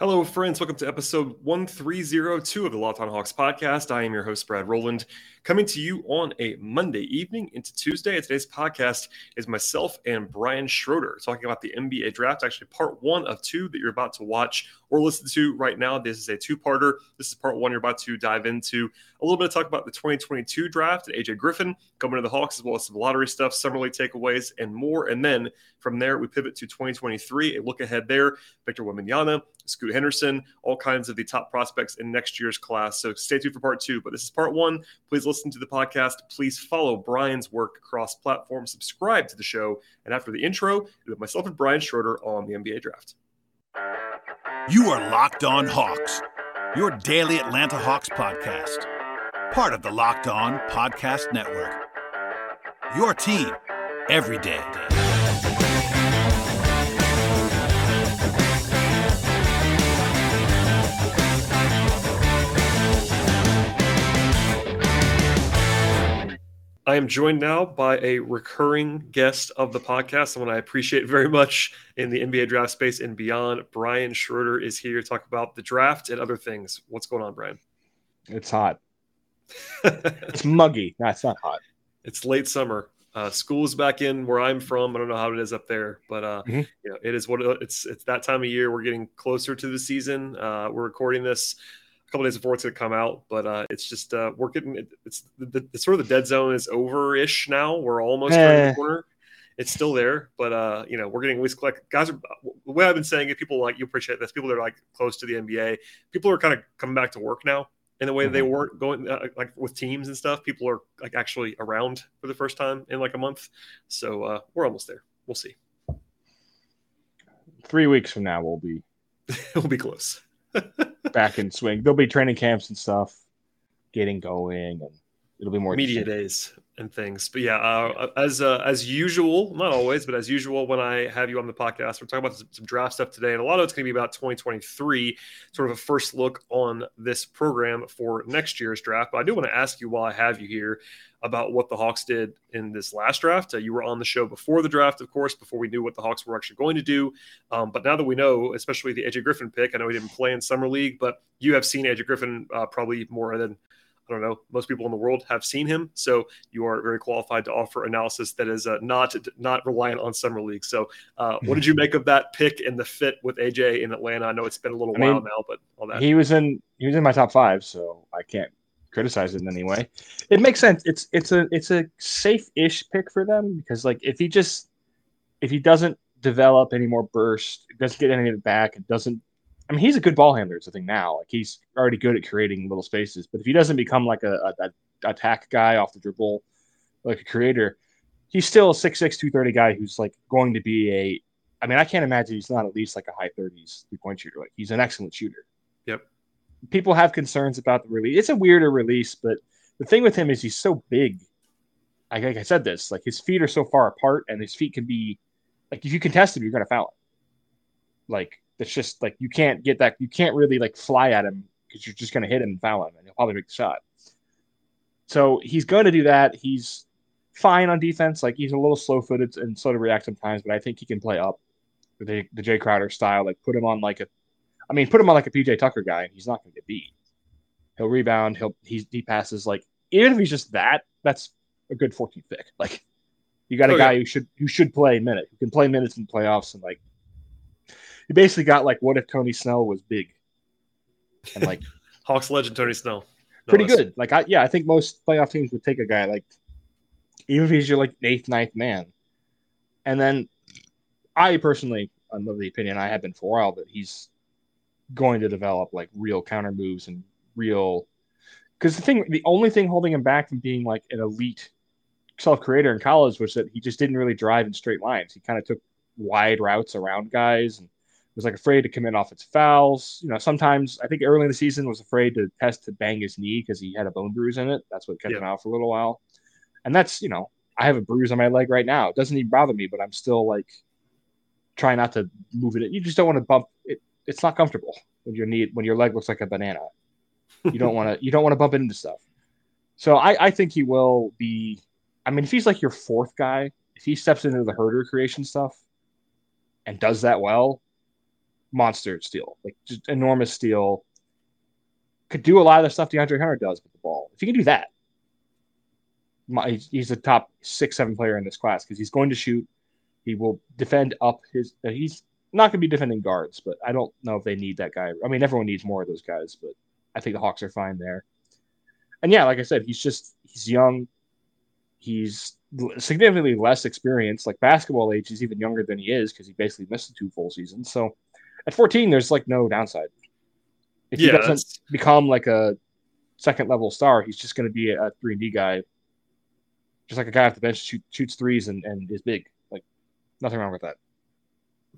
Hello, friends. Welcome to episode 1302 of the Locked On Hawks podcast. I am your host, Brad Rowland, coming to you on a Monday evening into Tuesday. Today's podcast is myself and Brian Schroeder talking about the NBA draft, actually, part one of two that you're about to watch or listen to right now. This is a two parter. This is part one. You're about to dive into a little bit of talk about the 2022 draft and AJ Griffin coming to the Hawks, as well as some lottery stuff, summer league takeaways, and more. And then from there, we pivot to 2023, a look ahead there. Victor Wembanyama, Scoot Henderson, all kinds of the top prospects in next year's class. So stay tuned for part two. But this is part one. Please listen to the podcast. Please follow Brian's work across platforms. Subscribe to the show. And after the intro, with myself and Brian Schroeder on the NBA draft. You are Locked On Hawks, your daily Atlanta Hawks podcast, part of the Locked On Podcast Network. Your team every day. I am joined now by a recurring guest of the podcast, someone I appreciate very much in the NBA draft space and beyond. Brian Schroeder is here to talk about the draft and other things. What's going on, Brian? It's hot. it's muggy. No, it's not hot. It's late summer. Uh, school's back in where I'm from. I don't know how it is up there, but uh, mm-hmm. you know, it is what it's. It's that time of year. We're getting closer to the season. Uh, we're recording this couple days before it's going to come out. But uh, it's just uh, we're getting it, it's the, the, sort of the dead zone is over ish now. We're almost turning the eh. corner. It's still there, but uh, you know we're getting at least like guys are the way I've been saying it. People like you appreciate this. People that are like close to the NBA. People are kind of coming back to work now in the way mm-hmm. they weren't going uh, like with teams and stuff. People are like actually around for the first time in like a month. So uh, we're almost there. We'll see. Three weeks from now, we'll be we'll be close. Back in swing. There'll be training camps and stuff getting going, and it'll be more media days and things. But yeah, uh, as uh, as usual, not always, but as usual, when I have you on the podcast, we're talking about some, some draft stuff today, and a lot of it's going to be about 2023, sort of a first look on this program for next year's draft. But I do want to ask you while I have you here about what the Hawks did in this last draft. Uh, you were on the show before the draft, of course, before we knew what the Hawks were actually going to do. Um, but now that we know, especially the AJ Griffin pick, I know he didn't play in summer league, but you have seen AJ Griffin uh, probably more than I don't know, most people in the world have seen him. So you are very qualified to offer analysis that is uh, not not reliant on summer league. So uh, what did you make of that pick and the fit with AJ in Atlanta? I know it's been a little I while mean, now, but all that he was in he was in my top five, so I can't criticize it in any way. It makes sense. It's it's a it's a safe-ish pick for them because like if he just if he doesn't develop any more burst, doesn't get any of it back, it doesn't I mean, he's a good ball handler. Is the thing now. Like he's already good at creating little spaces. But if he doesn't become like a, a, a attack guy off the dribble, like a creator, he's still a 6'6", 230 guy who's like going to be a. I mean, I can't imagine he's not at least like a high thirties three point shooter. Like he's an excellent shooter. Yep. People have concerns about the release. It's a weirder release, but the thing with him is he's so big. I like I said this, like his feet are so far apart, and his feet can be like if you contest him, you're gonna foul him. Like that's just like you can't get that. You can't really like fly at him because you're just going to hit him and foul him, and he'll probably make the shot. So he's going to do that. He's fine on defense. Like he's a little slow footed and slow to react sometimes, but I think he can play up the the Jae Crowder style. Like put him on like a, I mean, put him on like a PJ Tucker guy, and he's not going to get beat. He'll rebound. He'll he he passes like even if he's just that, that's a good 14th pick. Like you got a oh, guy yeah. who should who should play minute, who can play minutes in playoffs and like you basically got like what if Tony Snell was big, and like Hawks legend Tony Snell. No pretty less. good. Like I yeah, I think most playoff teams would take a guy like even if he's your like eighth, ninth man. And then I personally, I'm of the opinion I have been for a while that he's going to develop like real counter moves and real because the thing the only thing holding him back from being like an elite self creator in college was that he just didn't really drive in straight lines. He kind of took wide routes around guys and was like afraid to commit offensive fouls. You know, sometimes I think early in the season was afraid to test to bang his knee because he had a bone bruise in it. That's what kept yeah. him out for a little while. And that's you know, I have a bruise on my leg right now. It doesn't even bother me, but I'm still like trying not to move it. You just don't want to bump it. It's not comfortable when your knee when your leg looks like a banana. You don't want to you don't want to bump into stuff. So I, I think he will be. I mean, if he's like your fourth guy, if he steps into the herder creation stuff and does that well, monster steal, like just enormous steal. Could do a lot of the stuff DeAndre Hunter does with the ball. If he can do that, my, he's a top six, seven player in this class because he's going to shoot. He will defend up his. Uh, he's not going to be defending guards, but I don't know if they need that guy. I mean, everyone needs more of those guys, but I think the Hawks are fine there. And yeah, like I said, he's just he's young. He's significantly less experienced. Like basketball age, he's even younger than he is because he basically missed the two full seasons. So at 14, there's like no downside. If yeah, he doesn't that's... become like a second level star, he's just going to be a three and D guy, just like a guy off the bench shoot, shoots threes and, and is big. Like nothing wrong with that.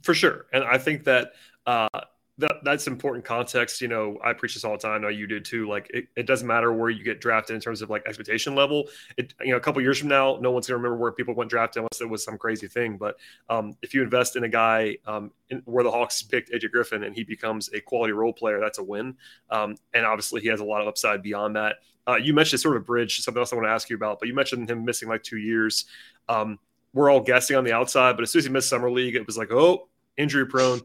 For sure, and I think that uh, that that's important context. You know, I preach this all the time. I know you do too. Like, it, it doesn't matter where you get drafted in terms of like expectation level. It, you know, a couple years from now, no one's gonna remember where people went drafted unless it was some crazy thing. But um, if you invest in a guy um, in, where the Hawks picked AJ Griffin and he becomes a quality role player, that's a win. Um, and obviously, he has a lot of upside beyond that. Uh, you mentioned sort of a bridge, something else I want to ask you about, but you mentioned him missing like two years. Um, we're all guessing on the outside, but as soon as he missed summer league, it was like, oh, injury prone.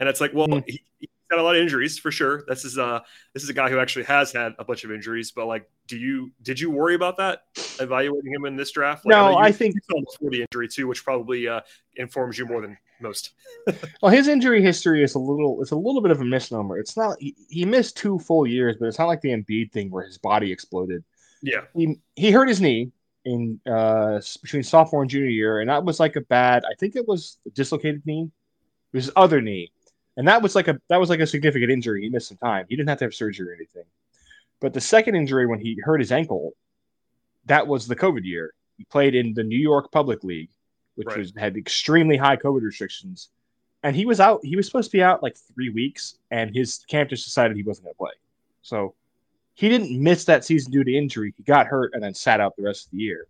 And it's like, well, mm. he, got a lot of injuries for sure. This is uh this is a guy who actually has had a bunch of injuries. But like, do you did you worry about that evaluating him in this draft? Like, no, I, you, I think for the injury too, which probably uh, informs you more than most. well, his injury history is a little it's a little bit of a misnomer. It's not he, he missed two full years, but it's not like the Embiid thing where his body exploded. Yeah, he he hurt his knee in uh between sophomore and junior year, and that was like a bad. I think it was a dislocated knee. It was his other knee and that was like a that was like a significant injury. He missed some time. He didn't have to have surgery or anything. But the second injury when he hurt his ankle, that was the COVID year. He played in the New York Public League, which right. was had extremely high COVID restrictions, and he was out. He was supposed to be out like three weeks, and his camp just decided he wasn't going to play. So he didn't miss that season due to injury. He got hurt and then sat out the rest of the year.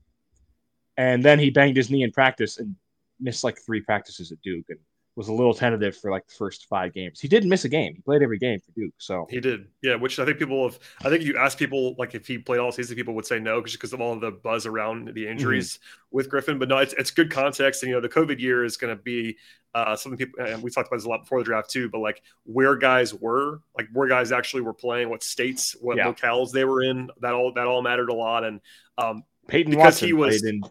And then he banged his knee in practice and missed like three practices at Duke. And was a little tentative for like the first five games. He didn't miss a game. He played every game for Duke. So he did, yeah. Which I think people have. I think if you ask people like if he played all season, people would say no, just because of all the buzz around the mm-hmm. injuries mm-hmm. with Griffin. But no, it's it's good context, and you know the COVID year is going to be uh, something people and we talked about this a lot before the draft too. But like where guys were, like where guys actually were playing, what states, what yeah. locales they were in, that all that all mattered a lot. And um, Peyton because Watson he was in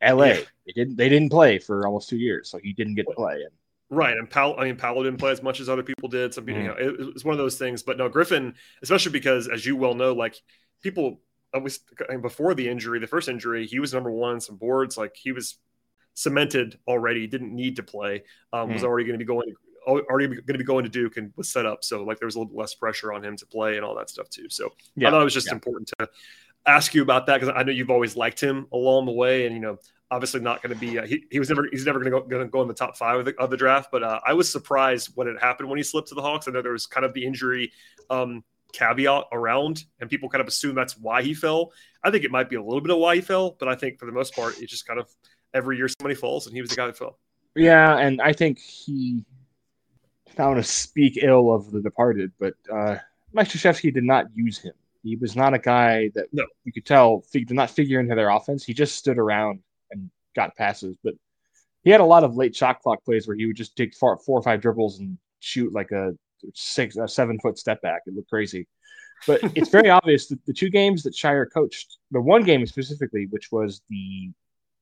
L.A. Yeah. They didn't they didn't play for almost two years, so he didn't get to play. And Right, and Powell. I mean, Powell didn't play as much as other people did. Some people, mm. you know, it, it's one of those things. But no, Griffin, especially because, as you well know, like people always before the injury, the first injury, he was number one on some boards. Like he was cemented already. Didn't need to play. Um, mm. Was already going to be going, already going to be going to Duke, and was set up. So like there was a little bit less pressure on him to play and all that stuff too. So yeah. I thought it was just yeah. important to ask you about that because I know you've always liked him along the way, and you know obviously not going to be. Uh, he, he was never he's never going to go going to go in the top five of the, of the draft. But uh, I was surprised when it happened when he slipped to the Hawks. I know there was kind of the injury um, caveat around, and people kind of assume that's why he fell. I think it might be a little bit of why he fell, but I think for the most part, it's just kind of every year somebody falls, and he was the guy that fell. Yeah, and I think he. I don't want to speak ill of the departed, but uh, Mike Krzyzewski did not use him. He was not a guy that no. you could tell did not figure into their offense. He just stood around got passes, but he had a lot of late shot clock plays where he would just take four, four or five dribbles and shoot like a six, a seven foot step back. It looked crazy. But it's very obvious that the two games that Scheyer coached, the one game specifically, which was the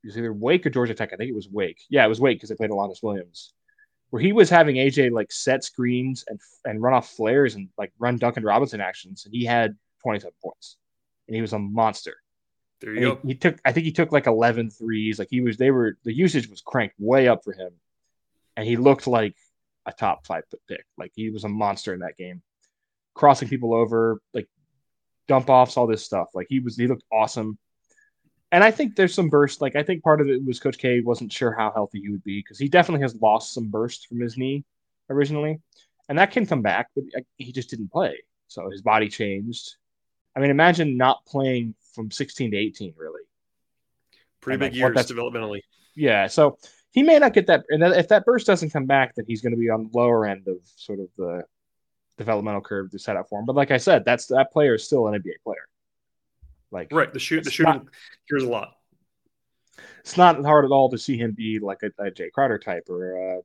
it was either Wake or Georgia Tech. I think it was Wake. Yeah, it was Wake because they played Alondes Williams, where he was having AJ like set screens and and run off flares and like run Duncan Robinson actions, and he had 27 points, and he was a monster. There you go. He, he, took, I think he took like 11 threes. Like he was, they were, the usage was cranked way up for him. And he looked like a top five pick. Like he was a monster in that game, crossing people over, like dump offs, all this stuff. Like he was, he looked awesome. And I think there's some burst. Like I think part of it was Coach K wasn't sure how healthy he would be because he definitely has lost some burst from his knee originally, and that can come back. But he just didn't play, so his body changed. I mean, imagine not playing from 16 to 18, really. Pretty and big years developmentally. Yeah, so he may not get that. And if that burst doesn't come back, then he's going to be on the lower end of sort of the developmental curve to set up for him. But like I said, that's that player is still an NBA player. Like right, the shoot, the shooting here's a lot. It's not hard at all to see him be like a, a Jae Crowder type or a,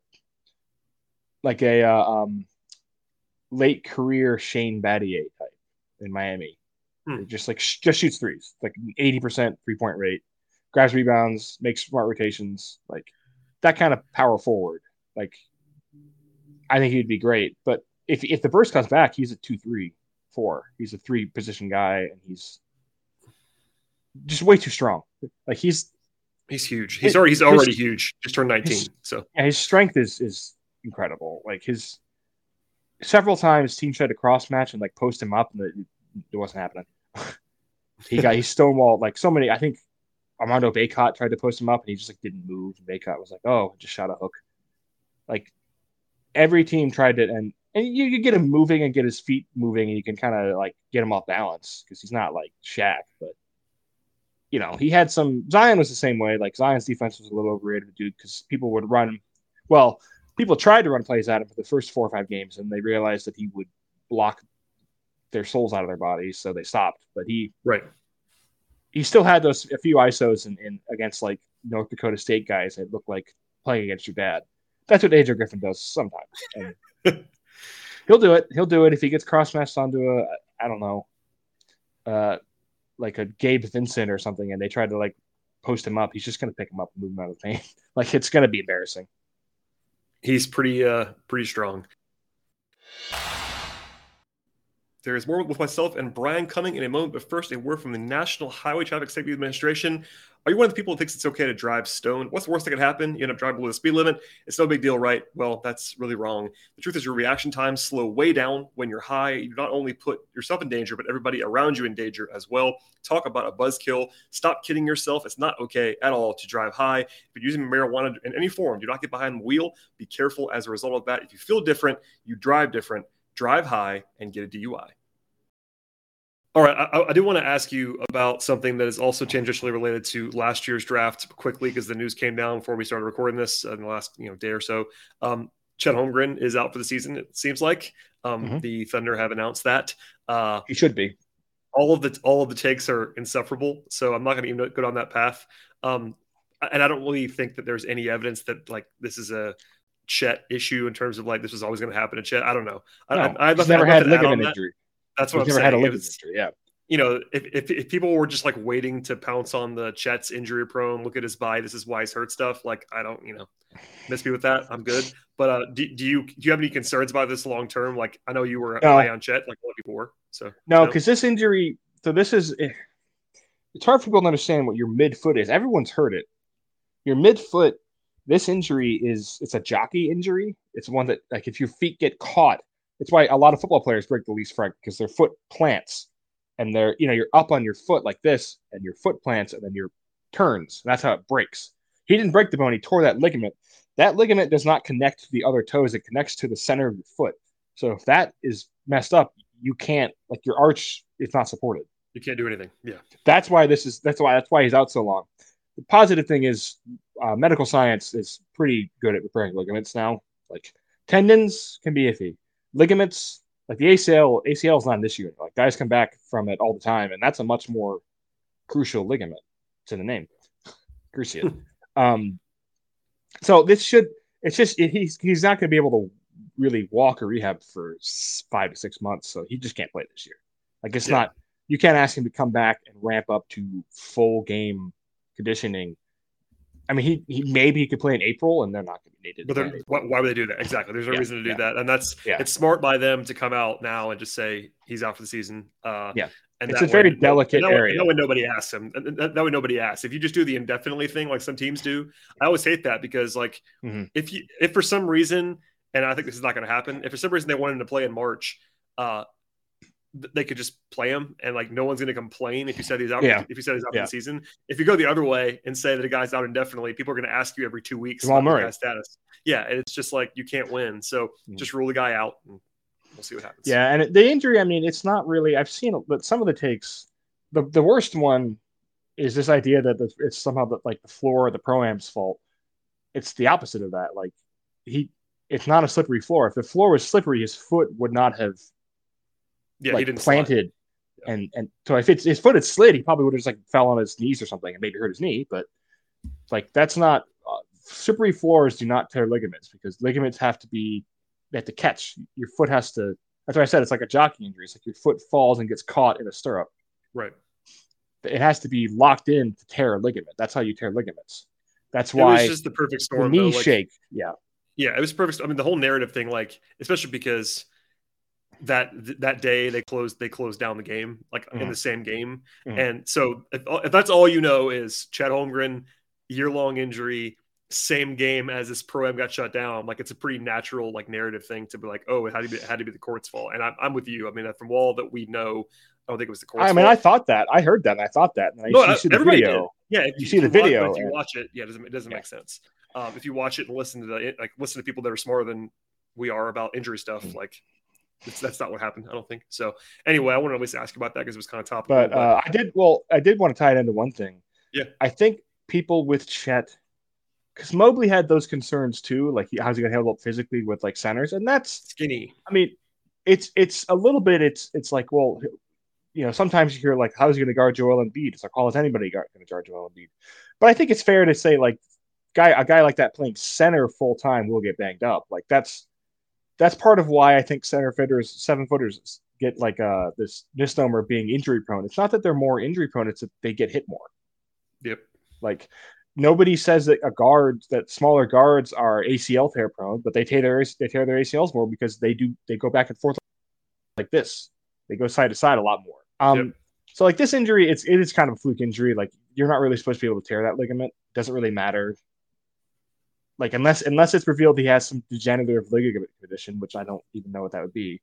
like a uh, um, late career Shane Battier type in Miami. Hmm. Just like sh- just shoots threes, like eighty percent three point rate, grabs rebounds, makes smart rotations, like that kind of power forward. Like I think he'd be great. But if if the burst comes back, he's a two three four. He's a three position guy, and he's just way too strong. Like he's He's huge. He's already he's his- already huge. Just turned nineteen. his- So yeah, his strength is is incredible. Like his several times team tried to cross match and like post him up, and it, it wasn't happening. He got he stonewalled like so many. I think Armando Bacot tried to post him up, and he just like didn't move. Bacot was like, "Oh, just shot a hook." Like every team tried to, and and you, you get him moving and get his feet moving, and you can kind of like get him off balance because he's not like Shaq, but you know, he had some. Zion was the same way. Like Zion's defense was a little overrated, dude, because people would run. Well, people tried to run plays at him for the first four or five games, and they realized that he would block their souls out of their bodies, so they stopped. But he right. he still had those a few ISOs in, in against like North Dakota State guys that looked like playing against your dad. That's what Adrian Griffin does sometimes. And he'll do it. He'll do it if he gets cross matched onto a I don't know, uh, like a Gabe Vincent or something, and they try to like post him up. He's just gonna pick him up and move him out of the paint. like it's gonna be embarrassing. He's pretty uh pretty strong. There is more with myself and Brian coming in a moment, but first, a word from the National Highway Traffic Safety Administration. Are you one of the people who thinks it's okay to drive stoned? What's the worst that could happen? You end up driving below the speed limit. It's no big deal, right? Well, that's really wrong. The truth is, your reaction times slow way down when you're high. You not only put yourself in danger, but everybody around you in danger as well. Talk about a buzzkill. Stop kidding yourself. It's not okay at all to drive high. If you're using marijuana in any form, do not get behind the wheel. Be careful as a result of that. If you feel different, you drive different. Drive high and get a DUI. All right, I, I do want to ask you about something that is also tangentially related to last year's draft quickly because the news came down before we started recording this in the last you know day or so. Um, Chet Holmgren is out for the season. It seems like um, Mhm. the Thunder have announced that. Uh, He should be. all of the all of the takes are insufferable, so I'm not going to even go down that path. Um, and I don't really think that there's any evidence that like this is a Chet issue in terms of like this was always going to happen to Chet. I don't know. I, No, I, I have he's nothing- I never had nothing to add on ligament that. That's what I'm never had a saying. Ligament was- injury. Yeah. you know, if, if, if people were just like waiting to pounce on the Chet's injury prone, look at his body, this is why he's hurt stuff. Like, I don't, you know, miss me with that. I'm good. But uh, do, do you do you have any concerns about this long term? Like, I know you were No. high on Chet, like a lot of people were. So No, because this injury. So this is. eh, It's hard for people to understand what your midfoot is. Everyone's heard it. Your midfoot. This injury is. It's a jockey injury. It's one that like if your feet get caught. It's why a lot of football players break the Lisfranc because their foot plants, and they're you know you're up on your foot like this, and your foot plants, and then your turns. That's how it breaks. He didn't break the bone. He tore that ligament. That ligament does not connect to the other toes. It connects to the center of your foot. So if that is messed up, you can't like your arch is not supported. you can't do anything. Yeah. That's why this is that's why that's why he's out so long. The positive thing is uh, medical science is pretty good at repairing ligaments now. Like tendons can be iffy. Ligaments, like the ACL, ACL is not an issue. Like guys come back from it all the time, and that's a much more crucial ligament. to the name, cruciate. um, so this should it's just it, he's he's not going to be able to really walk or rehab for five to six months, so he just can't play this year. Like it's Yeah. not you can't ask him to come back and ramp up to full game conditioning. I mean, he, he maybe he could play in April, and they're not going to be needed. But why, why would they do that? Exactly. There's no Yeah, reason to do yeah. that. And that's, Yeah. it's smart by them to come out now and just say he's out for the season. Uh, Yeah. And It's a very delicate that way- area. That way nobody asks him. That, that way nobody asks. If you just do the indefinitely thing like some teams do, I always hate that because like Mhm. if you if for some reason, and I think this is not going to happen, if for some reason they wanted to play in March, uh, they could just play him and like no one's going to complain if you said he's out. Yeah. If you said he's out Yeah. the season, if you go the other way and say that a guy's out indefinitely, people are going to ask you every two weeks Jamal Murray. guy's status. Yeah, and it's just like you can't win, so Mhm. just rule the guy out. And we'll see what happens. Yeah, and the injury, I mean, it's not really. I've seen, but some of the takes. The the worst one is this idea that the, it's somehow the, like the floor of the pro am's fault. It's the opposite of that. Like he, it's not a slippery floor. If the floor was slippery, his foot would not have yeah, he didn't planted. And and so if it's his foot had slid, he probably would have just like fell on his knees or something and maybe hurt his knee. But like that's not uh, slippery floors do not tear ligaments because ligaments have to be they have to catch. Your foot has to. That's why I said it's like a jockey injury. It's like your foot falls and gets caught in a stirrup. Right. It has to be locked in to tear a ligament. That's how you tear ligaments. That's why was just the perfect the storm. knee. Like, shake. Yeah. Yeah, it was perfect. I mean, the whole narrative thing, like, especially because that that day they closed they closed down the game, like in Mhm. the same game, Mhm. and so if, if that's all you know is Chet Holmgren year long injury, same game as this pro am got shut down, like it's a pretty natural like narrative thing to be like, oh, it had to be it had to be the court's fault, and I'm, I'm with you. I mean, from all that we know, I don't think it was the court's I mean, I thought that. I heard that. And I thought that. And I, No, you see the video. did. Yeah, if You see the if watch- video if you watch it, yeah, it doesn't it doesn't Yeah. make sense. Um, if you watch it and listen to the like listen to people that are smarter than we are about injury stuff, Mm-hmm. like it's, that's not what happened. I don't think so. Anyway, I wanted to at least ask about that because it was kind of topical. But uh, I did. Well, I did want to tie it into one thing. Yeah. I think people with Chet, because Mobley had those concerns too. Like, he, how's he going to handle up physically with like centers? And that's, skinny. I mean, it's it's a little bit. It's it's like, well, you know, sometimes you hear like, how's he going to guard Joel Embiid? It's like, how is anybody going to guard Joel Embiid? But I think it's fair to say like, guy a guy like that playing center full time will get banged up. Like that's that's part of why I think center fitters, seven footers get like uh this misnomer of being injury prone. It's not that they're more injury prone; it's that they get hit more. Yep. Like nobody says that a guard that smaller guards are ACL tear prone, but they tear their they tear their ACLs more because they do they go back and forth like this. They go side to side a lot more. Um, Yep. so like this injury, it's it is kind of a fluke injury. Like you're not really supposed to be able to tear that ligament. Doesn't really matter. Like unless unless it's revealed he has some degenerative ligament condition, which I don't even know what that would be.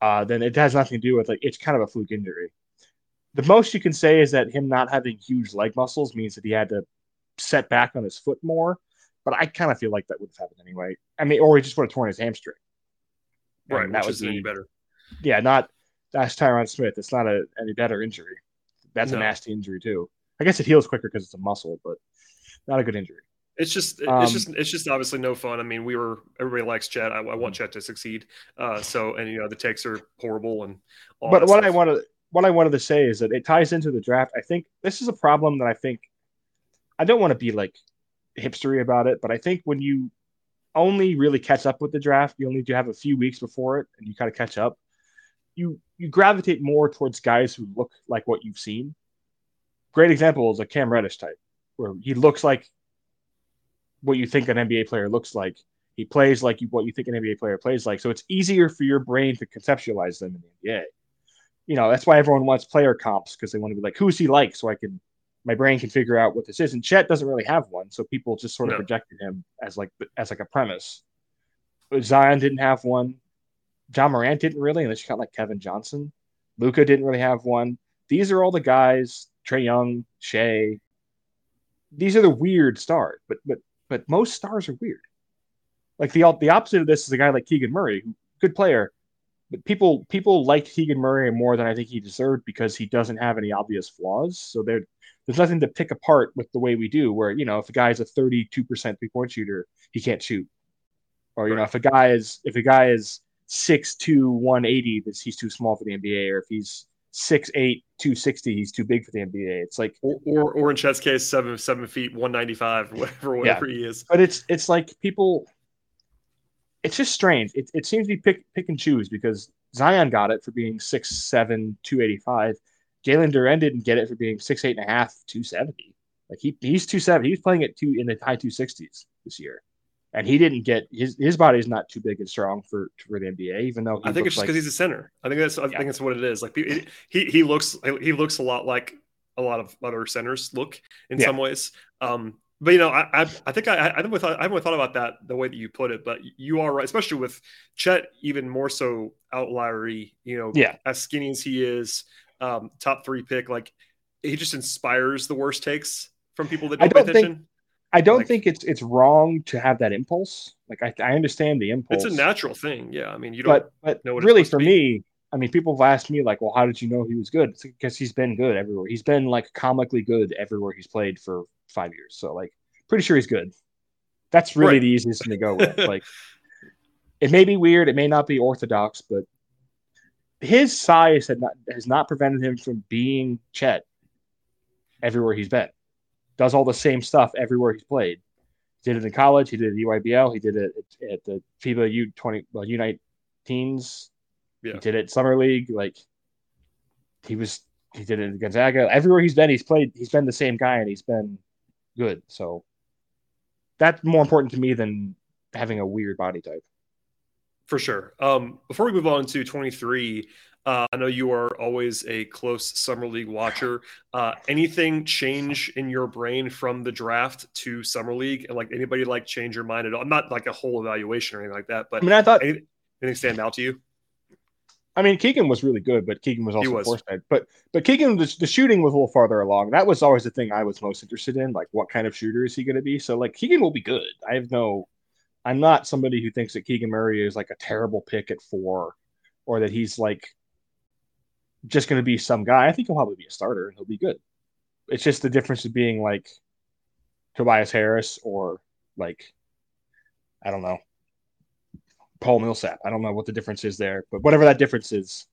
Uh, then it has nothing to do with like it's kind of a fluke injury. The most you can say is that him not having huge leg muscles means that he had to set back on his foot more. But I kind of feel like that would have happened anyway. I mean, or he just would have torn his hamstring. And Right, that isn't any better. yeah, not that's Tyron Smith. It's not a any better injury. That's No. a nasty injury too. I guess it heals quicker because it's a muscle, but not a good injury. It's just Um, it's just it's just obviously no fun. I mean, we were everybody likes Chet. I, I Mm-hmm. want Chet to succeed. Uh, so and you know the takes are horrible and all but what I stuff. want to what I wanted to say is that it ties into the draft. I think this is a problem that I think I don't want to be like hipstery about it, but I think when you only really catch up with the draft, you only do have a few weeks before it, and you kind of catch up. You you gravitate more towards guys who look like what you've seen. Great example is a Cam Reddish type, where he looks like what you think an NBA player looks like. He plays like you, what you think an NBA player plays like. So it's easier for your brain to conceptualize them in the NBA. You know, that's why everyone wants player comps because they want to be like, who's he like? So I can, my brain can figure out what this is. And Chet doesn't really have one. So people just sort of No. projected him as like, as like a premise. Zion didn't have one. Ja Morant didn't really, unless you count like Kevin Johnson. Luka didn't really have one. These are all the guys, Trae Young, Shai. These are the weird stars, but but but most stars are weird. Like the the opposite of this is a guy like Keegan Murray, good player, but people people like Keegan Murray more than I think he deserved because he doesn't have any obvious flaws. So there there's nothing to pick apart with the way we do. Where you know if a guy's a 32 percent three point shooter, he can't shoot, or you know if a guy is if a guy is 6'2", 180, this he's too small for the NBA, or if he's 6'8", 260, he's too big for the NBA. It's like or, or or in Chet's case, seven seven feet, one ninety five, whatever whatever he is. but it's it's like people it's just strange. It, it seems to be pick pick and choose because zion got it for being 6'7 285 jalen duren didn't get it for being 6'8 and a half 270 like he, he's two 270 he's playing at two in the high 260s this year and he didn't get his his body is not too big and strong for for the nba even though I think it's just like because he's a center. I think that's I Yeah. think that's what it is. Like he he looks he looks a lot like a lot of other centers look in Yeah. some ways. Um, but you know, I I, I think I I haven't thought I haven't thought about that the way that you put it. But you are right, especially with Chet, even more so outliery. You know, Yeah. as skinny as he is, um, top three pick, like he just inspires the worst takes from people that don't, pay don't think- attention. I don't like- think it's it's wrong to have that impulse like i, I understand the impulse It's a natural thing. Yeah, I mean, you don't. but but really for me, I mean, people have asked me like, "Well, how did you know he was good?" It's because he's been good everywhere. He's been like comically good everywhere he's played for five years. So like, pretty sure he's good. That's really Right. the easiest thing to go with. like, it may be weird, it may not be orthodox, but his size had not has not prevented him from being Chet everywhere he's been. Does all the same stuff everywhere he's played. He did it in college. He did it at EYBL. He did it at, at the FIBA U twenty well Unite Teens. Yeah. He did it summer league. Like he was, he did it in Gonzaga. Everywhere he's been, he's played. He's been the same guy, and he's been good. So that's more important to me than having a weird body type. For sure. Um, before we move on to 23, uh, I know you are always a close summer league watcher. Uh, anything change in your brain from the draft to summer league, and like anybody like change your mind at all? I'm Not like a whole evaluation or anything like that, but I mean, I thought anything, anything stand out to you? I mean, Keegan was really good, but Keegan was also was. But but Keegan, the, the shooting was a little farther along. That was always the thing I was most interested in. Like, what kind of shooter is he going to be? So like, Keegan will be good. I have no. I'm not somebody who thinks that Keegan Murray is like a terrible pick at four, or that he's like just going to be some guy. I think he'll probably be a starter and he'll be good. It's just the difference of being like Tobias Harris or like I don't know Paul Millsap. I don't know what the difference is there, but whatever that difference is,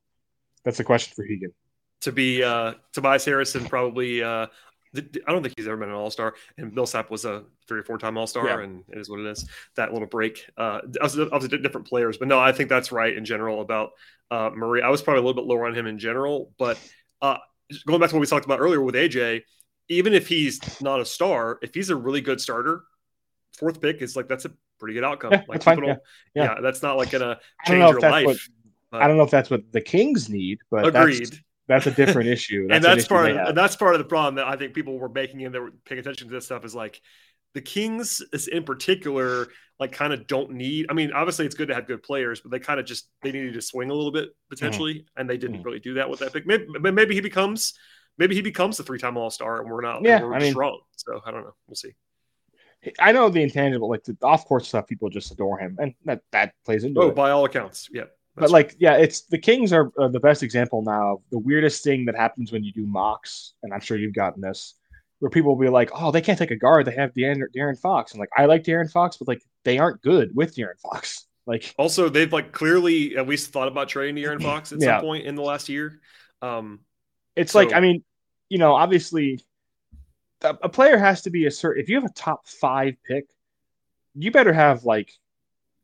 that's the question for Keegan. To be uh, Tobias Harrison, probably. Uh, I don't think he's ever been an All Star, and Millsap was a three or four time All Star, Yeah. and it is what it is. That little break, uh, obviously different players, but no, I think that's right in general about uh, Murray. I was probably a little bit lower on him in general, but uh, going back to what we talked about earlier with AJ, even if he's not a star, if he's a really good starter, fourth pick is like that's a pretty good outcome. Yeah, like people yeah. yeah, that's not like gonna change your life. what I don't know if that's what the Kings need, but Agreed. That's, that's a different issue. and that's part of, and that's part of the problem that I think people were making and they were paying attention to this stuff is like the Kings is in particular like kind of don't need I mean obviously it's good to have good players but they kind of just they needed to swing a little bit potentially and they didn't Mhm. really do that with that pick maybe, maybe he becomes maybe he becomes the three-time all-star and we're not Yeah, we're I mean- wrong so I don't know we'll see I know the intangible, like the off court stuff, people just adore him, and that that plays into oh it. by all accounts yeah but like, yeah, it's the Kings are, are the best example now. of The weirdest thing that happens when you do mocks, and I'm sure you've gotten this, where people will be like, "Oh, they can't take a guard. They have De'Aaron, Darren Fox." And like, I like Darren Fox, but like, they aren't good with Darren Fox. Like, also they've like clearly at least thought about trading Aaron Fox at Yeah. some point in the last year um it's like, I mean, you know, obviously, a, a player has to be a certain. If you have a top five pick, you better have like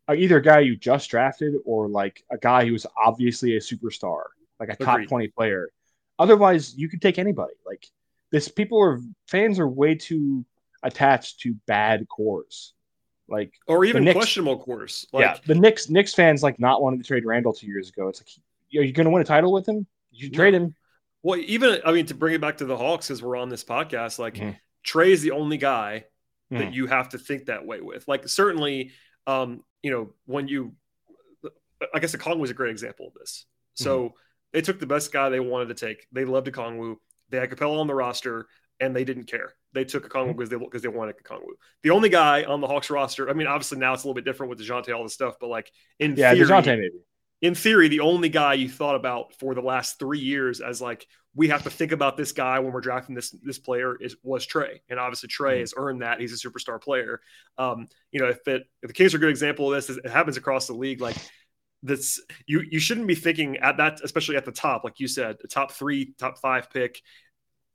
either a guy you just drafted or like a guy who's obviously a superstar, like a top Agreed. 20 player. Otherwise, you could take anybody. Like this, people are fans are way too attached to bad cores. Like, or even Knicks- questionable cores. like yeah, the Knicks Knicks fans like not wanting to trade Randle two years ago. It's like, are you going to win a title with him? You No. trade him. Well, even I mean to bring it back to the Hawks as we're on this podcast, like Mhm. Trae is the only guy that Mhm. you have to think that way with. Like certainly, um, you know, when you, I guess the Okongwu was a great example of this. So mm-hmm. they took the best guy they wanted to take. They loved Okongwu. They had Capela on the roster, and they didn't care. They took Okongwu mm-hmm. because they because they wanted Okongwu. The only guy on the Hawks roster. I mean, obviously now it's a little bit different with Dejounte, all this stuff, but like in Yeah, theory, Dejounte maybe. In theory, the only guy you thought about for the last three years as like we have to think about this guy when we're drafting this this player is was Trae, and obviously Trae Mhm. has earned that. He's a superstar player. Um, you know, if it if the Kings are a good example of this, it happens across the league. Like this, you you shouldn't be thinking at that, especially at the top, like you said, the top three, top five pick.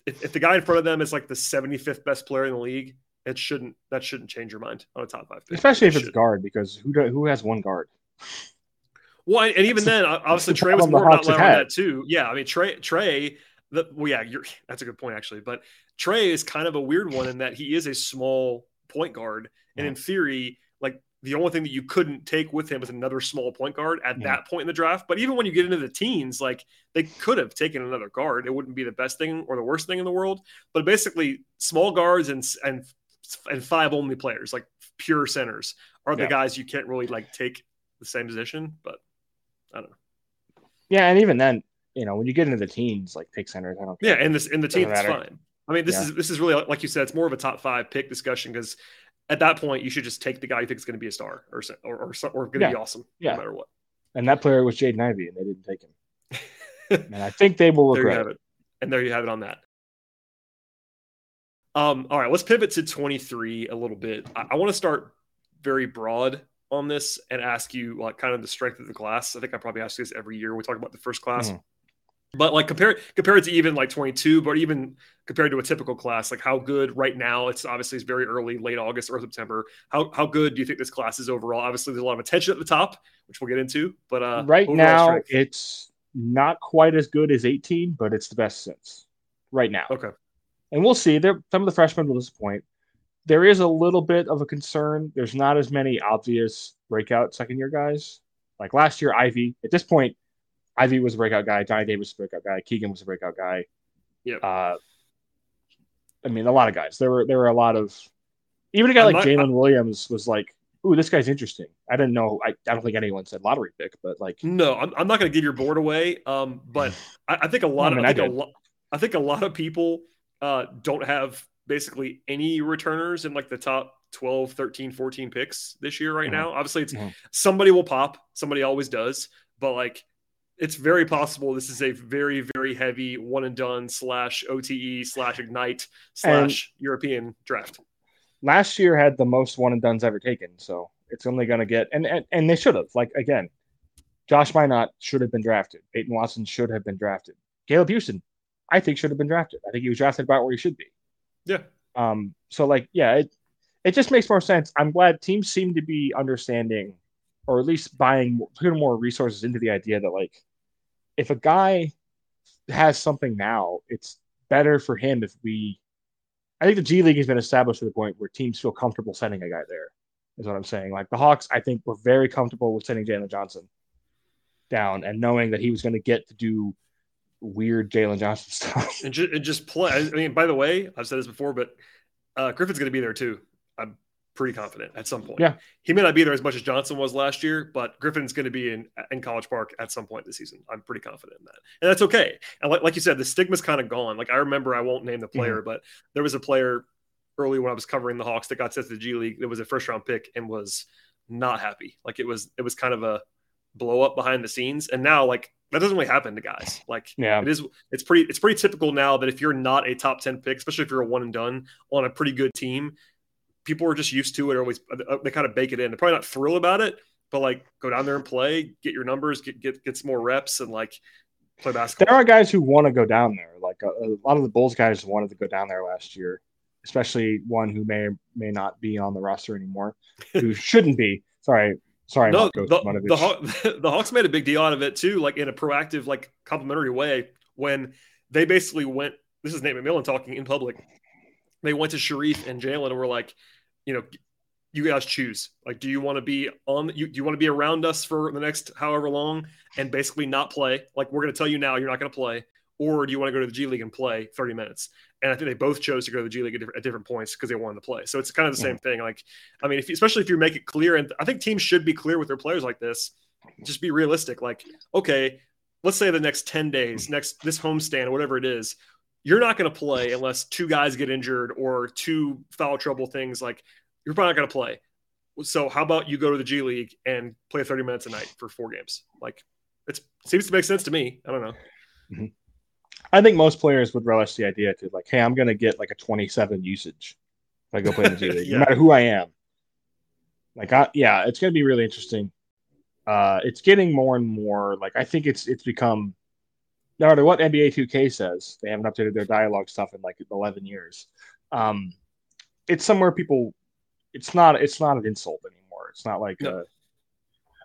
If, if the guy in front of them is like the 75th best player in the league, it shouldn't that shouldn't change your mind on a top five pick. Especially if It it's should. guard, because who do, who has one guard? Well, and even then, obviously Trae was more about level that too. Yeah, I mean Trae, Trae, the, well, yeah, you're that's a good point actually. But Trae is kind of a weird one in that he is a small point guard, and in theory, like the only thing that you couldn't take with him is another small point guard at Yeah. that point in the draft. But even when you get into the teens, like they could have taken another guard. It wouldn't be the best thing or the worst thing in the world. But basically, small guards and and and five only players, like pure centers, are the Yeah. guys you can't really like take the same position. But I don't know. Yeah, and even then, you know, when you get into the teens, like pick centers, I don't. Yeah, care. and this in the team it's fine. I mean, this Yeah. is this is really like you said, it's more of a top five pick discussion because at that point you should just take the guy you think is going to be a star or or or, or going to Yeah. be awesome Yeah. no matter what. and that player was Jaden Ivey, and they didn't take him. And I think they will regret it, and there you have it on that. Um, all right, let's pivot to 23 a little bit. I, I want to start very broad on this and ask you like kind of the strength of the class. I think I probably ask you this every year when we talk about the first class. Mhm. But like compared compared to even like 22, but even compared to a typical class, like how good right now? It's obviously it's very early, late August or September. How how good do you think this class is overall? Obviously, there's a lot of attention at the top, which we'll get into. But uh, right now, strength. it's not quite as good as 18, but it's the best since right now. Okay, and we'll see. There, some of the freshmen will disappoint. There is a little bit of a concern. There's not as many obvious breakout second year guys. Like last year, Ivey, At this point, Ivey was a breakout guy. Johnny Davis was a breakout guy. Keegan was a breakout guy. Yeah. Uh, I mean, a lot of guys. There were there were a lot of even a guy I'm like Jalen Williams was like, "Ooh, this guy's interesting." I didn't know. I, I don't think anyone said lottery pick, but like, no, I'm, I'm not going to give your board away. Um, but I, I think a lot I mean, of I, think I, a lo- I think a lot of people uh don't have basically any returners in like the top 12, 13, 14 picks this year right mm-hmm. now. Obviously, it's mm-hmm. somebody will pop. Somebody always does. But like it's very possible this is a very very heavy one and done slash OTE slash ignite slash and European draft. Last year had the most one and duns ever taken, so it's only going to get and, and and they should have like again, Josh Minott should have been drafted. Peyton Watson should have been drafted. Caleb Houstan, I think should have been drafted. I think he was drafted about where he should be. Yeah. Um. So like yeah, it it just makes more sense. I'm glad teams seem to be understanding, or at least buying putting more resources into the idea that like if a guy has something now, it's better for him if we. I think the G League has been established to the point where teams feel comfortable sending a guy there. Is what I'm saying. Like the Hawks, I think were very comfortable with sending Jalen Johnson down and knowing that he was going to get to do weird Jalen Johnson stuff and, ju- and, just play. I mean, by the way, I've said this before, but uh, Griffin's going to be there too. I'm pretty confident at some point. Yeah. He may not be there as much as Johnson was last year, but Griffin's going to be in, in College Park at some point this season. I'm pretty confident in that. And that's okay. And like, like you said, the stigma's kind of gone. Like I remember, I won't name the player, mm-hmm. but there was a player early when I was covering the Hawks that got sent to the G League. That was a first round pick and was not happy. Like it was, it was kind of a blow up behind the scenes. And now like that doesn't really happen to guys. Like yeah. it is it's pretty it's pretty typical now that if you're not a top 10 pick, especially if you're a one and done on a pretty good team, people are just used to it. Or always uh, they kind of bake it in. They're probably not thrilled about it, but like go down there and play, get your numbers, get get get some more reps, and like play basketball. There are guys who want to go down there. Like a, uh, a, lot of the Bulls guys wanted to go down there last year, especially one who may may not be on the roster anymore, who shouldn't be. Sorry, sorry. No, the, the, Haw- the Hawks made a big deal out of it too, like in a proactive, like complimentary way when they basically went. This is Nate McMillan talking in public. They went to Sharife and Jalen and were like, you know, you guys choose. Like, do you want to be on? You, do you want to be around us for the next however long and basically not play? Like, we're going to tell you now you're not going to play, or do you want to go to the G League and play 30 minutes? And I think they both chose to go to the G League at different, at different points because they wanted to play. So it's kind of the same thing. Like, I mean, if especially if you make it clear, and I think teams should be clear with their players like this. Just be realistic. Like, okay, let's say the next 10 days, next this homestand, whatever it is, you're not going to play unless two guys get injured or two foul trouble things. Like you're probably not going to play. So how about you go to the G League and play 30 minutes a night for four games? Like it seems to make sense to me. I don't know. Mm-hmm. I think most players would relish the idea to like, hey, I'm going to get like a 27 usage if I go play in the G League, yeah. no matter who I am. Like, I, yeah, it's going to be really interesting. Uh, it's getting more and more like I think it's it's become no matter what NBA 2K says, they haven't updated their dialogue stuff in like 11 years. Um, it's somewhere people, it's not, it's not an insult anymore. It's not like, no. a,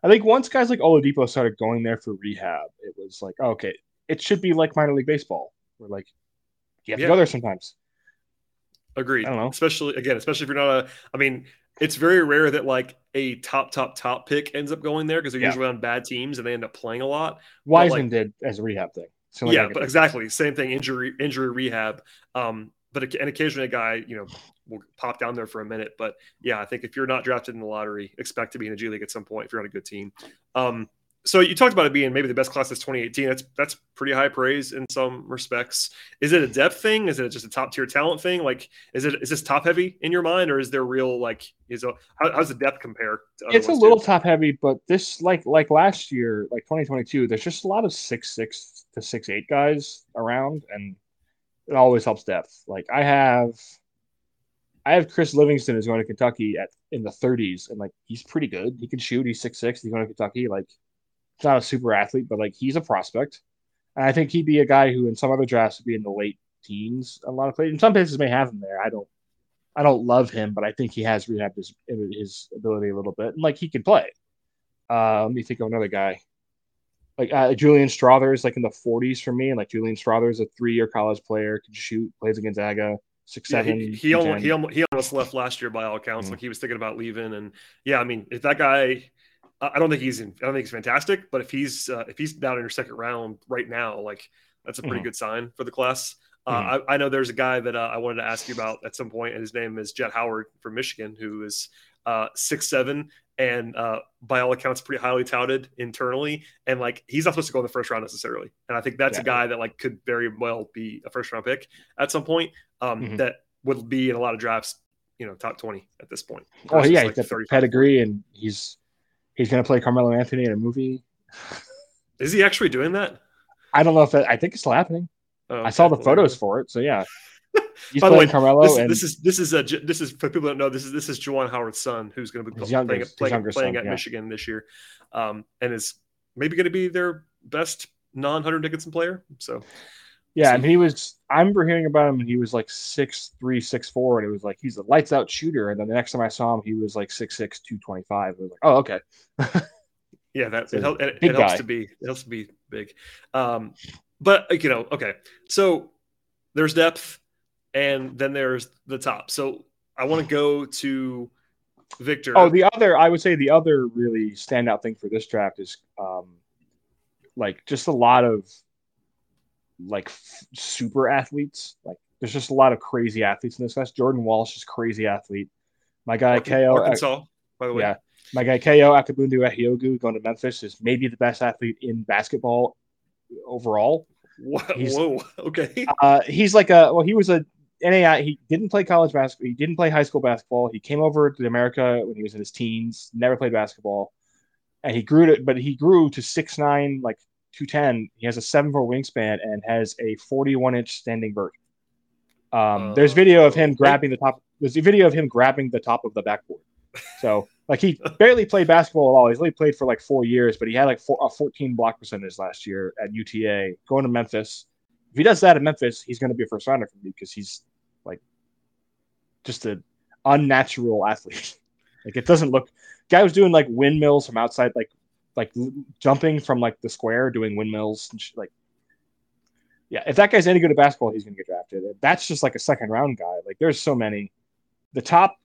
I think once guys like Oladipo started going there for rehab, it was like, okay, it should be like minor league baseball, where like you have yeah. to go there sometimes. Agreed. I don't know. Especially again, especially if you're not a. I mean, it's very rare that like a top, top, top pick ends up going there because they're yeah. usually on bad teams and they end up playing a lot. Wiseman like, did as a rehab thing. So yeah, but exactly same thing. Injury, injury rehab. Um, but and occasionally a guy, you know, will pop down there for a minute. But yeah, I think if you're not drafted in the lottery, expect to be in the G League at some point if you're on a good team. Um, so you talked about it being maybe the best class since 2018. That's that's pretty high praise in some respects. Is it a depth thing? Is it just a top tier talent thing? Like, is it is this top heavy in your mind, or is there real like is a how, does the depth compare? it's a little too? top heavy, but this like like last year, like 2022, there's just a lot of six six to six eight guys around, and it always helps depth. Like I have. I have Chris Livingston is going to Kentucky at in the 30s, and like he's pretty good. He can shoot. He's six six. He's going to Kentucky. Like not a super athlete, but like he's a prospect. And I think he'd be a guy who, in some other drafts, would be in the late teens. A lot of places, in some places, may have him there. I don't, I don't love him, but I think he has rehabbed his his ability a little bit, and like he can play. Uh, let me think of another guy. Like uh, Julian Strawther is like in the 40s for me, and like Julian Strawther is a three-year college player, can shoot, plays against Gonzaga, six Yeah, seven. he, he, almost, he, almost, he almost left last year by all accounts. Mhm. Like he was thinking about leaving, and yeah, I mean, if that guy, I don't think he's, in, I don't think he's fantastic, but if he's, uh, if he's down in your second round right now, like that's a pretty Mhm. good sign for the class. Uh, I, I know there's a guy that uh, I wanted to ask you about at some point, and his name is Jett Howard from Michigan, who is uh, six seven and uh, by all accounts pretty highly touted internally. And like he's not supposed to go in the first round necessarily. And I think that's a guy that like could very well be a first round pick at some point. Um, Mhm. That would be in a lot of drafts, you know, top twenty at this point. Oh yeah, like, he's got the pedigree, and he's he's gonna play Carmelo Anthony in a movie. Is he actually doing that? I don't know if that, I think it's still happening. Oh, I saw the photos for it, so yeah. He's By the way, Carmelo, This, and this is this is a this is for people that don't know this is this is Juwan Howard's son who's going to be playing, youngest- his playing, playing son, at yeah. Michigan this year, um, and is maybe going to be their best non Hunter Dickinson player. So yeah, and he was. I remember hearing about him, and he was like six three, six four, and it was like he's a lights out shooter. And then the next time I saw him, he was like six six, two twenty five. I was like, oh okay. Yeah, that So, it, it, it helps to be it helps to be big. Um, but you know, okay. So there's depth, and then there's the top. So I want to go to Victor. Oh, the other, I would say the other really standout thing for this draft is um, like just a lot of like f- super athletes. Like there's just a lot of crazy athletes in this class. Jordan Walsh is a crazy athlete. My guy Ko, Arkansas, by the way. yeah, my guy Ko Akabundu Ahiogu going to Memphis is maybe the best athlete in basketball overall. Whoa, whoa, okay. Uh, he's like a well, he was a NAI. He didn't play college basketball. He didn't play high school basketball. He came over to America when he was in his teens. Never played basketball, and he grew to, but he grew to six nine, like two ten. He has a seven four wingspan and has a forty one inch standing vert. Um, there's video of him grabbing the top. There's a video of him grabbing the top of the backboard. So like he barely played basketball at all. He's only played for like four years, but he had like four, a 14 block percentage last year at UTA. Going to Memphis, if he does that at Memphis, he's going to be a first rounder for me because he's like just an unnatural athlete. like it doesn't look. Guy was doing like windmills from outside, like like jumping from like the square, doing windmills and sh- like. Yeah, if that guy's any good at basketball, he's going to get drafted. That's just like a second round guy. Like there's so many. The top,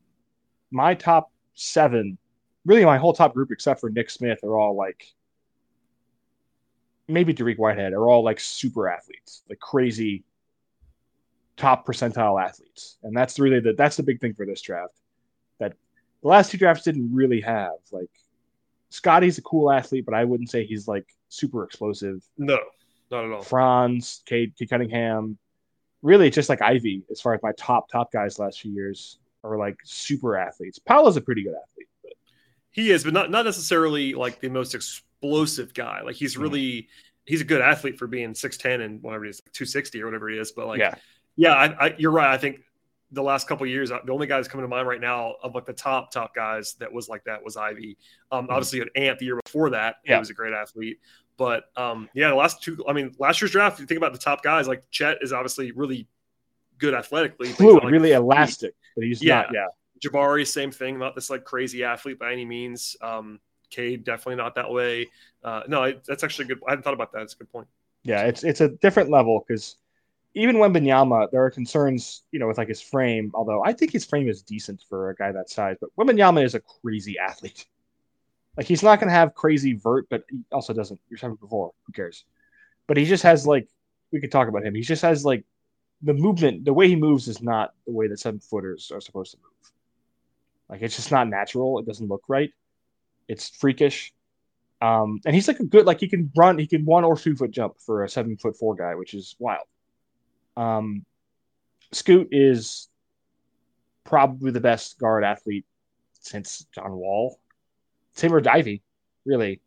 my top seven, really my whole top group except for Nick Smith are all like maybe Dariq Whitehead are all like super athletes, like crazy top percentile athletes. And that's really the that's the big thing for this draft. That the last two drafts didn't really have. Like Scotty's a cool athlete, but I wouldn't say he's like super explosive. No, not at all. Franz, Kate, Cade Cunningham, really just like Ivey, as far as my top top guys last few years are like super athletes. Paolo's a pretty good athlete, but He is, but not not necessarily like the most explosive guy. Like Mm. he's really he's a good athlete for being six ten and whatever it is, two sixty or whatever he is. But like, yeah, yeah, I, I, you're right. I think the last couple of years, uh, the only guys coming to mind right now of like the top top guys that was like that was Ivey. Um, Mhm. obviously an Ant the year before that, he Yeah. was a great athlete. But um, yeah, the last two. I mean, last year's draft. If you think about the top guys, like Chet is obviously really good athletically. fluid, like, really elastic, but he's Yeah. not. Yeah, Jabari, same thing, not this like crazy athlete by any means. Um, Cade, definitely not that way. Uh, no, I, that's actually good. I hadn't thought about that. It's a good point. yeah, it's it's a different level because even Wembanyama, there are concerns, you know, with like his frame. Although I think his frame is decent for a guy that size, but Wembanyama is a crazy athlete. Like he's not going to have crazy vert, but he also doesn't. You're talking before. Who cares? But he just has like we could talk about him. He just has like the movement. The way he moves is not the way that seven footers are supposed to move. Like it's just not natural. It doesn't look right. It's freakish. Um, and he's like a good, like he can run, he can one or two foot jump for a seven foot four guy, which is wild. Um, Scoot is probably the best guard athlete since John Wall. Same with Ivey, really.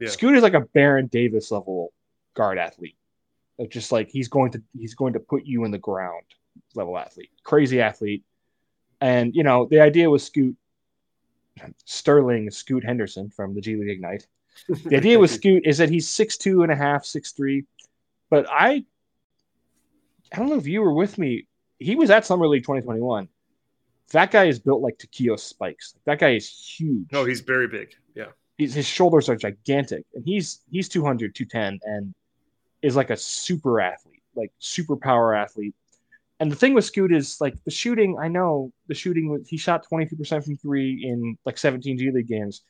Yeah. Scoot is like a Baron Davis level guard athlete. Just like he's going to he's going to put you in the ground level athlete, crazy athlete. And you know the idea was Scoot Sterling Scoot Henderson from the G League Ignite. The idea with Scoot is that he's six two and a half, six three, but I, I don't know if you were with me. He was at Summer League 2021. That guy is built like Takeo Spikes. That guy is huge. No, he's very big. Yeah. He's, his shoulders are gigantic, and he's he's 200, 210, and is like a super athlete, like super power athlete. And the thing with Scoot is like the shooting. I know the shooting. He shot 22% from three in like 17 G League games.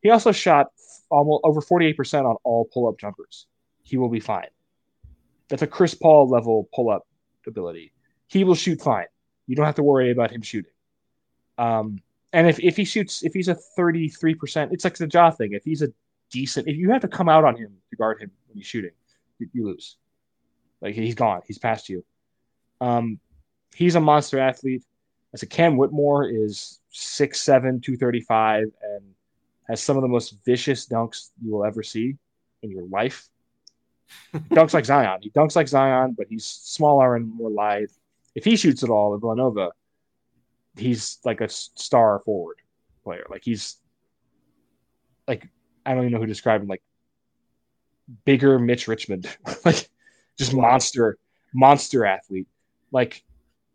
He also shot almost over 48% on all pull up jumpers. He will be fine. That's a Chris Paul level pull up ability. He will shoot fine. You don't have to worry about him shooting. Um, and if, if he shoots, if he's a 33%, it's like the jaw thing. If he's a decent, if you have to come out on him to guard him when he's shooting, you, you lose. Like he's gone. He's past you. Um, he's a monster athlete. As a Cam Whitmore is 6'7, 235, and has some of the most vicious dunks you will ever see in your life. Dunks like Zion. He dunks like Zion, but he's smaller and more lithe. If he shoots at all at Villanova, he's like a star forward player. Like he's like I don't even know who to describe him. Like bigger Mitch Richmond, like just wow. monster, monster athlete. Like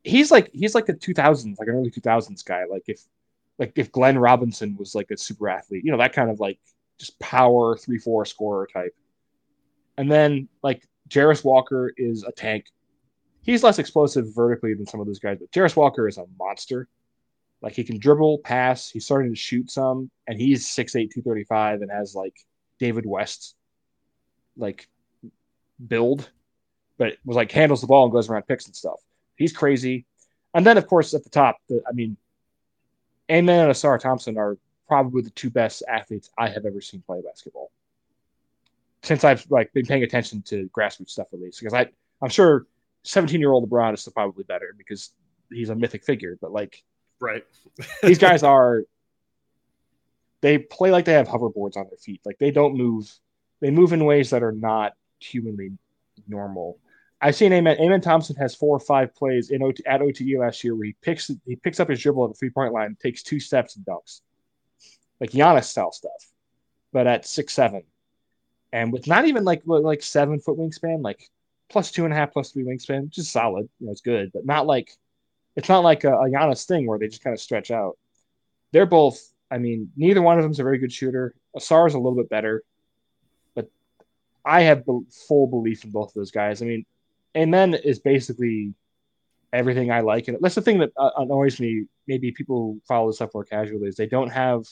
he's like he's like a 2000s, like an early 2000s guy. Like if like if Glenn Robinson was like a super athlete, you know, that kind of like just power three four scorer type. And then like Jarace Walker is a tank. He's less explosive vertically than some of those guys, but Jarace Walker is a monster. Like he can dribble, pass. He's starting to shoot some, and he's 6'8", 235 and has like David West like build, but was like handles the ball and goes around picks and stuff. He's crazy. And then of course at the top, the, I mean, Amen and Ausar Thompson are probably the two best athletes I have ever seen play basketball since I've like been paying attention to grassroots stuff at least. Because I, I'm sure 17 year old LeBron is probably better because he's a mythic figure. But like, right, these guys are. They play like they have hoverboards on their feet. Like they don't move. They move in ways that are not humanly normal. I've seen Amen. Amen Thompson has four or five plays in OT, at OTE last year where he picks he picks up his dribble at the three point line, takes two steps and dunks, like Giannis style stuff, but at six seven, and with not even like like seven foot wingspan, like plus two and a half, plus three wingspan, which is solid. You know, it's good, but not like it's not like a, a Giannis thing where they just kind of stretch out. They're both. I mean, neither one of them is a very good shooter. Ausar is a little bit better, but I have full belief in both of those guys. I mean, Amen is basically everything I like, and that's the thing that uh, annoys me. Maybe people follow this up more casually is they don't have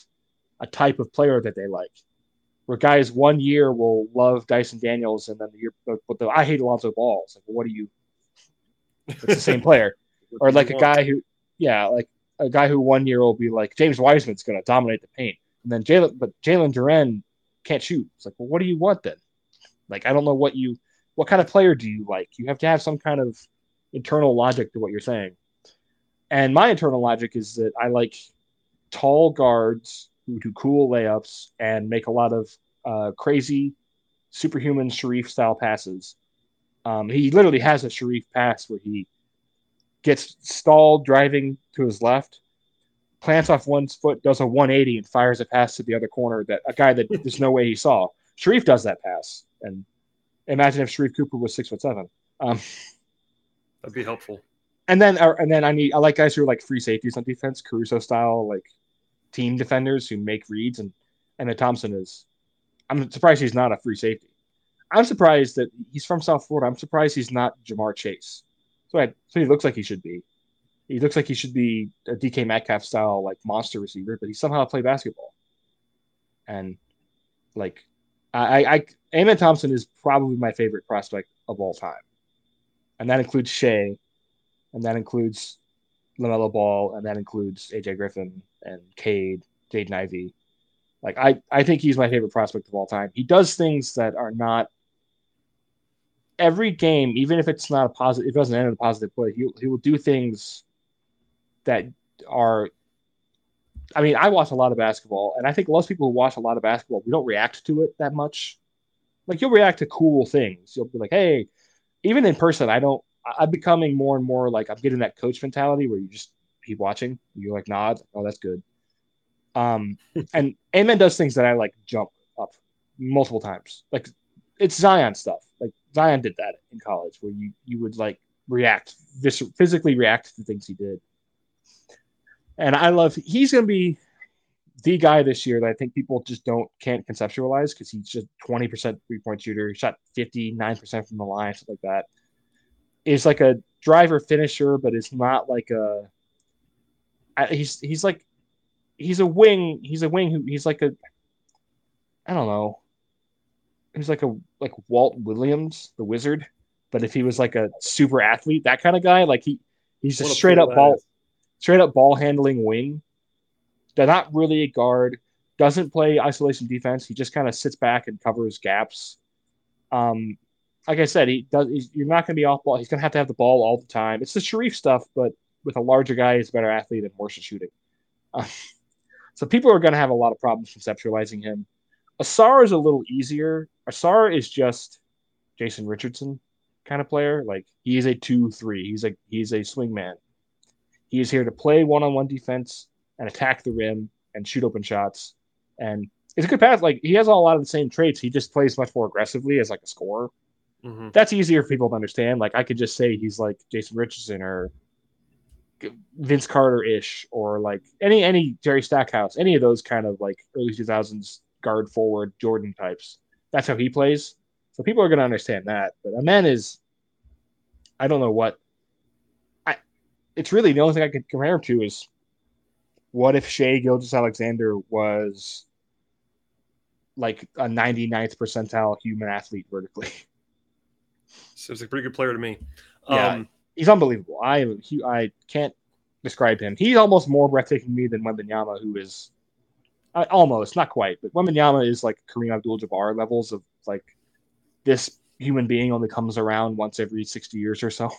a type of player that they like. Where guys one year will love Dyson Daniels, and then the year, but, but the, I hate Alonzo Ball. It's like, well, what do you? It's the same player, or like a guy who, yeah, like a guy who one year will be like James Wiseman's going to dominate the paint, and then Jalen, but Jalen Duren can't shoot. It's like, well, what do you want then? Like, I don't know what you what kind of player do you like? You have to have some kind of internal logic to what you're saying. And my internal logic is that I like tall guards who do cool layups and make a lot of uh, crazy, superhuman Sharife style passes. Um, he literally has a Sharife pass where he gets stalled driving to his left, plants off one foot, does a 180, and fires a pass to the other corner that a guy that there's no way he saw. Sharife does that pass, and Imagine if Sharife Cooper was six foot seven. Um, That'd be helpful. And then, uh, and then I need I like guys who are like free safeties on defense, Caruso style, like team defenders who make reads. And and Thompson is. I'm surprised he's not a free safety. I'm surprised that he's from South Florida. I'm surprised he's not Ja'Marr Chase. So, I, so he looks like he should be. He looks like he should be a DK Metcalf style like monster receiver, but he somehow play basketball. And like I, I Amen Thompson is probably my favorite prospect of all time, and that includes Shai, and that includes LaMelo Ball, and that includes AJ Griffin and Cade, Jaden Ivey. Like I, I think he's my favorite prospect of all time. He does things that are not every game, even if it's not a positive, it doesn't end in a positive play. He he will do things that are I mean, I watch a lot of basketball, and I think most people who watch a lot of basketball, we don't react to it that much. Like you'll react to cool things. You'll be like, "Hey," even in person, I don't. I'm becoming more and more like I'm getting that coach mentality where you just keep watching. You like nod. Oh, that's good. Um, and Amen does things that I like jump up multiple times. Like it's Zion stuff. Like Zion did that in college, where you you would like react, vis- physically react to things he did. And I love he's going to be the guy this year that I think people just don't can't conceptualize because he's just 20% three point shooter. He shot 59% from the line, something like that. Is like a driver finisher, but it's not like a. He's he's like, he's a wing. He's a wing who he's like a. I don't know. He's like a like Walt Williams, the wizard, but if he was like a super athlete, that kind of guy, like he he's a straight up ball, straight up ball handling wing they're not really a guard. Doesn't play isolation defense. He just kind of sits back and covers gaps. Um, like I said, he does. you're not going to be off ball. He's going to have to have the ball all the time. It's the Sharife stuff, but with a larger guy, he's a better athlete and worse at shooting. Uh, so people are going to have a lot of problems conceptualizing him. Ausar is a little easier. Ausar is just Jason Richardson kind of player. Like he is a two three. He's a he's a swing man. He is here to play one on one defense and attack the rim and shoot open shots. And it's a good pass. Like he has a lot of the same traits. He just plays much more aggressively as like a scorer. Mm-hmm. That's easier for people to understand. Like I could just say he's like Jason Richardson or Vince Carter ish, or like any any Jerry Stackhouse, any of those kind of like early two thousands guard forward Jordan types. That's how he plays. So people are going to understand that. But Amen is, I don't know what. I, it's really the only thing I could compare him to is what if Shai Gilgeous-Alexander was like a 99th percentile human athlete vertically? Seems like a pretty good player to me. Yeah, um, he's unbelievable. I he, I can't describe him. He's almost more breathtaking to me than Wembanyama, who is uh, almost not quite, but Wembanyama is like Kareem Abdul-Jabbar levels of like this human being only comes around once every 60 years or so.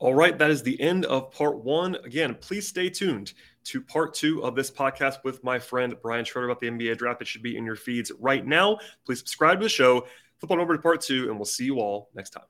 All right, that is the end of part one. Again, please stay tuned to part two of this podcast with my friend Brian Schroeder about the NBA draft. It should be in your feeds right now. Please subscribe to the show, flip on over to part two, and we'll see you all next time.